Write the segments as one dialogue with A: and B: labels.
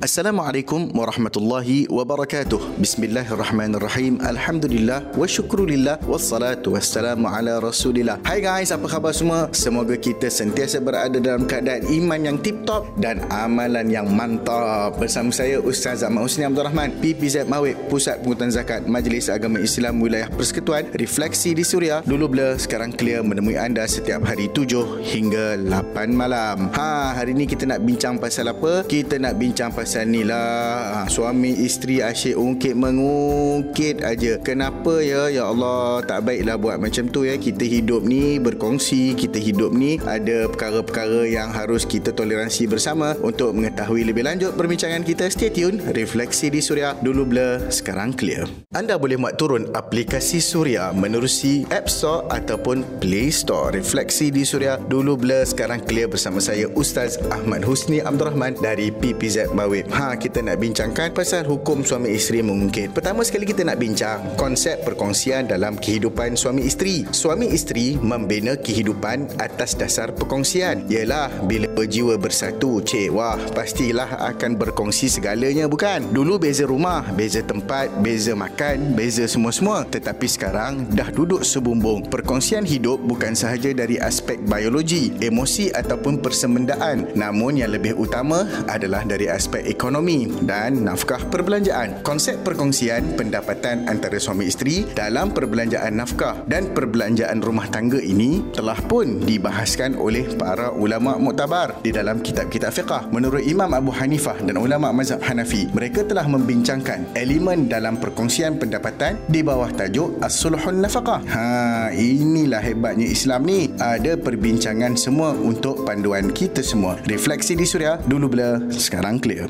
A: Assalamualaikum warahmatullahi wabarakatuh. Bismillahirrahmanirrahim. Alhamdulillah wa syukrulillah wassalatu wassalamu ala Rasulillah. Hai guys, apa khabar semua? Semoga kita sentiasa berada dalam keadaan iman yang tip-top dan amalan yang mantap. Bersama saya Ustaz Ahmad Husni Abdul Rahman, PPZ Mawib, Pusat Pengutan Zakat Majlis Agama Islam Wilayah Persekutuan, Refleksi di Suria. Dulu blur, sekarang clear menemui anda setiap hari 7 hingga 8 malam. Ha, hari ni kita nak bincang pasal apa? Kita nak bincang pasal pasal ni lah. Ha, Suami isteri asyik ungkit mengungkit aja. Kenapa ya? Ya Allah tak baiklah buat macam tu ya. Kita hidup ni berkongsi Kita hidup ni ada perkara-perkara yang harus kita toleransi bersama Untuk mengetahui lebih lanjut perbincangan kita. Stay tune Refleksi di Suria. Dulu blur Sekarang clear. Anda boleh muat turun aplikasi Suria Menerusi App Store ataupun Play Store. Refleksi di Suria. Dulu blur Sekarang clear bersama saya Ustaz Ahmad Husni Abdul Rahman Dari PPZ Mawib Wib. Ha, kita nak bincangkan pasal hukum suami isteri mengungkit. Pertama sekali kita nak bincang konsep perkongsian dalam kehidupan suami isteri. Suami isteri membina kehidupan atas dasar perkongsian. Yalah, bila berjiwa bersatu, cik, wah, pastilah akan berkongsi segalanya bukan? Dulu beza rumah, beza tempat, beza makan, beza semua-semua. Tetapi sekarang dah duduk sebumbung. Perkongsian hidup bukan sahaja dari aspek biologi, emosi ataupun persemendaan. Namun yang lebih utama adalah dari aspek ekonomi dan nafkah perbelanjaan. Konsep perkongsian pendapatan antara suami isteri dalam perbelanjaan nafkah dan perbelanjaan rumah tangga ini telah pun dibahaskan oleh para ulama muktabar di dalam kitab-kitab fiqah. Menurut Imam Abu Hanifah dan ulama mazhab Hanafi, mereka telah membincangkan elemen dalam perkongsian pendapatan di bawah tajuk As-Sulhun Nafaqah. Ha, inilah hebatnya Islam ni. Ada perbincangan semua untuk panduan kita semua. Refleksi di Suria, dulu bila, sekarang clear.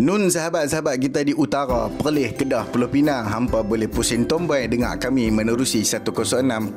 A: Nun sahabat-sahabat kita di utara, Perlis, Kedah, Pulau Pinang, hampa boleh pusing tombol dengar kami menerusi 106.9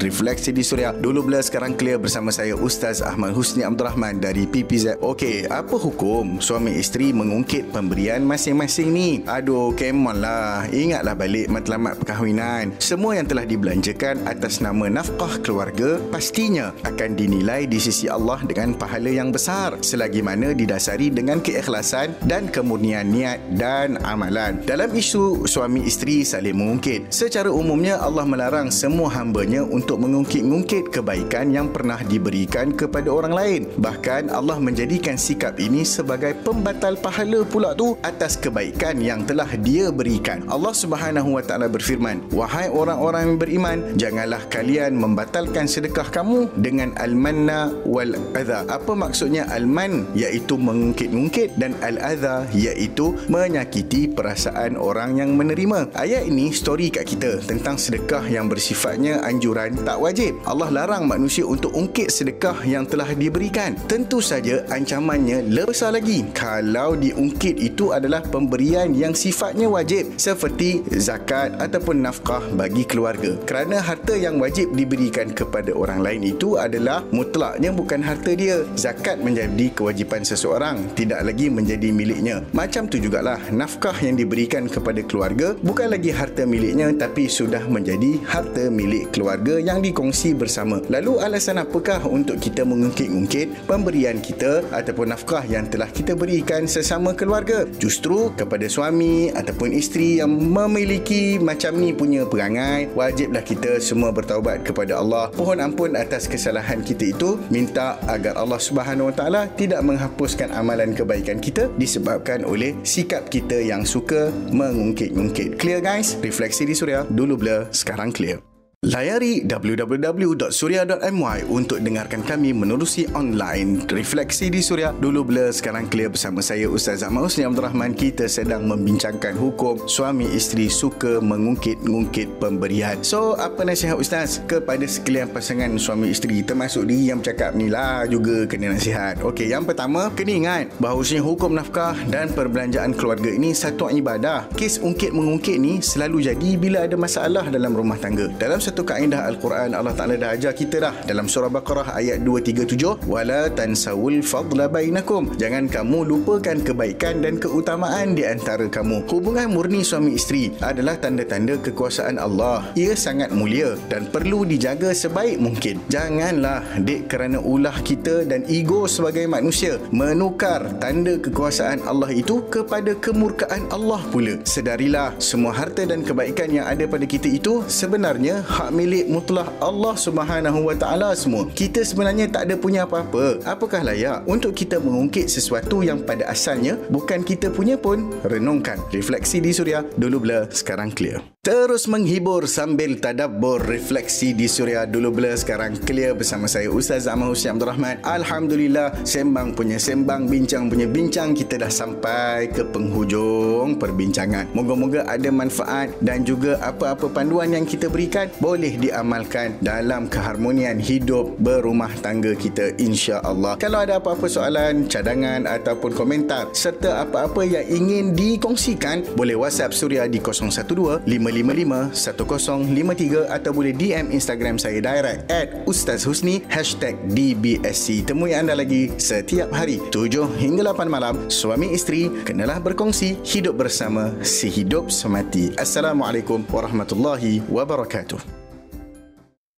A: Refleksi di Suria. Dulu bila sekarang clear bersama saya Ustaz Ahmad Husni Abdul Rahman dari PPZ. Okey, apa hukum suami isteri mengungkit pemberian masing-masing ni? Aduh, come on lah. Ingatlah balik matlamat perkahwinan. Semua yang telah dibelanjakan atas nama nafkah keluarga pastinya akan dinilai di sisi Allah dengan pahala yang besar selagi mana didasari dengan keikhlasan keikhlasan dan kemurnian niat dan amalan. Dalam isu suami isteri saling mengungkit, secara umumnya Allah melarang semua hambanya untuk mengungkit-ungkit kebaikan yang pernah diberikan kepada orang lain. Bahkan Allah menjadikan sikap ini sebagai pembatal pahala pula tu atas kebaikan yang telah dia berikan. Allah Subhanahu wa taala berfirman, "Wahai orang-orang yang beriman, janganlah kalian membatalkan sedekah kamu dengan al-manna wal adha." Apa maksudnya al-man? iaitu mengungkit-ungkit dan al-adha iaitu menyakiti perasaan orang yang menerima. Ayat ini story kat kita tentang sedekah yang bersifatnya anjuran tak wajib. Allah larang manusia untuk ungkit sedekah yang telah diberikan. Tentu saja ancamannya lebih besar lagi kalau diungkit itu adalah pemberian yang sifatnya wajib seperti zakat ataupun nafkah bagi keluarga. Kerana harta yang wajib diberikan kepada orang lain itu adalah mutlaknya bukan harta dia. Zakat menjadi kewajipan seseorang, tidak lagi menjadi miliknya. Macam tu jugalah nafkah yang diberikan kepada keluarga bukan lagi harta miliknya tapi sudah menjadi harta milik keluarga yang dikongsi bersama. Lalu alasan apakah untuk kita mengungkit-ungkit pemberian kita ataupun nafkah yang telah kita berikan sesama keluarga? Justru kepada suami ataupun isteri yang memiliki macam ni punya perangai, wajiblah kita semua bertaubat kepada Allah. Pohon ampun atas kesalahan kita itu, minta agar Allah Subhanahu Wa Taala tidak menghapuskan amalan kebaikan kita disebabkan oleh sikap kita yang suka mengungkit-ungkit. Clear guys? Refleksi di Suria. Dulu blur, sekarang clear. Layari www.surya.my untuk dengarkan kami menerusi online Refleksi di Surya Dulu bila sekarang clear bersama saya Ustaz Ahmad Husni Abdul Rahman Kita sedang membincangkan hukum Suami isteri suka mengungkit-ungkit pemberian. So apa nasihat Ustaz kepada sekalian pasangan suami isteri Termasuk diri yang bercakap ni lah juga kena nasihat. Okey yang pertama kena ingat Bahawasanya hukum nafkah dan perbelanjaan keluarga ini satu ibadah. Kes ungkit-mengungkit ni selalu jadi bila ada masalah dalam rumah tangga. Dalam satu kaedah Al-Quran Allah Taala dah ajar kita dah dalam surah Baqarah ayat 237 wala tansawul fadla bainakum. Jangan kamu lupakan kebaikan dan keutamaan di antara kamu. Hubungan murni suami isteri adalah tanda-tanda kekuasaan Allah. Ia sangat mulia dan perlu dijaga sebaik mungkin. Janganlah dek kerana ulah kita dan ego sebagai manusia menukar tanda kekuasaan Allah itu kepada kemurkaan Allah pula. Sedarilah semua harta dan kebaikan yang ada pada kita itu sebenarnya hak milik mutlak Allah Subhanahu Wa Taala semua. Kita sebenarnya tak ada punya apa-apa. Apakah layak untuk kita mengungkit sesuatu yang pada asalnya bukan kita punya pun? Renungkan. Refleksi di Suria dulu blur sekarang clear. Terus menghibur sambil tadabbur refleksi di Suria dulu blur sekarang clear bersama saya Ustaz Ahmad Hussein Abdul Rahman. Alhamdulillah sembang punya sembang bincang punya bincang kita dah sampai ke penghujung perbincangan. Moga-moga ada manfaat dan juga apa-apa panduan yang kita berikan boleh diamalkan dalam keharmonian hidup berumah tangga kita insya-Allah. Kalau ada apa-apa soalan, cadangan ataupun komentar serta apa-apa yang ingin dikongsikan boleh WhatsApp Suria di 012 555-1053 atau boleh DM Instagram saya direct at Ustaz Husni hashtag DBSC. Temui anda lagi setiap hari 7 hingga 8 malam. Suami isteri kenalah berkongsi hidup bersama si hidup semati. Assalamualaikum warahmatullahi wabarakatuh.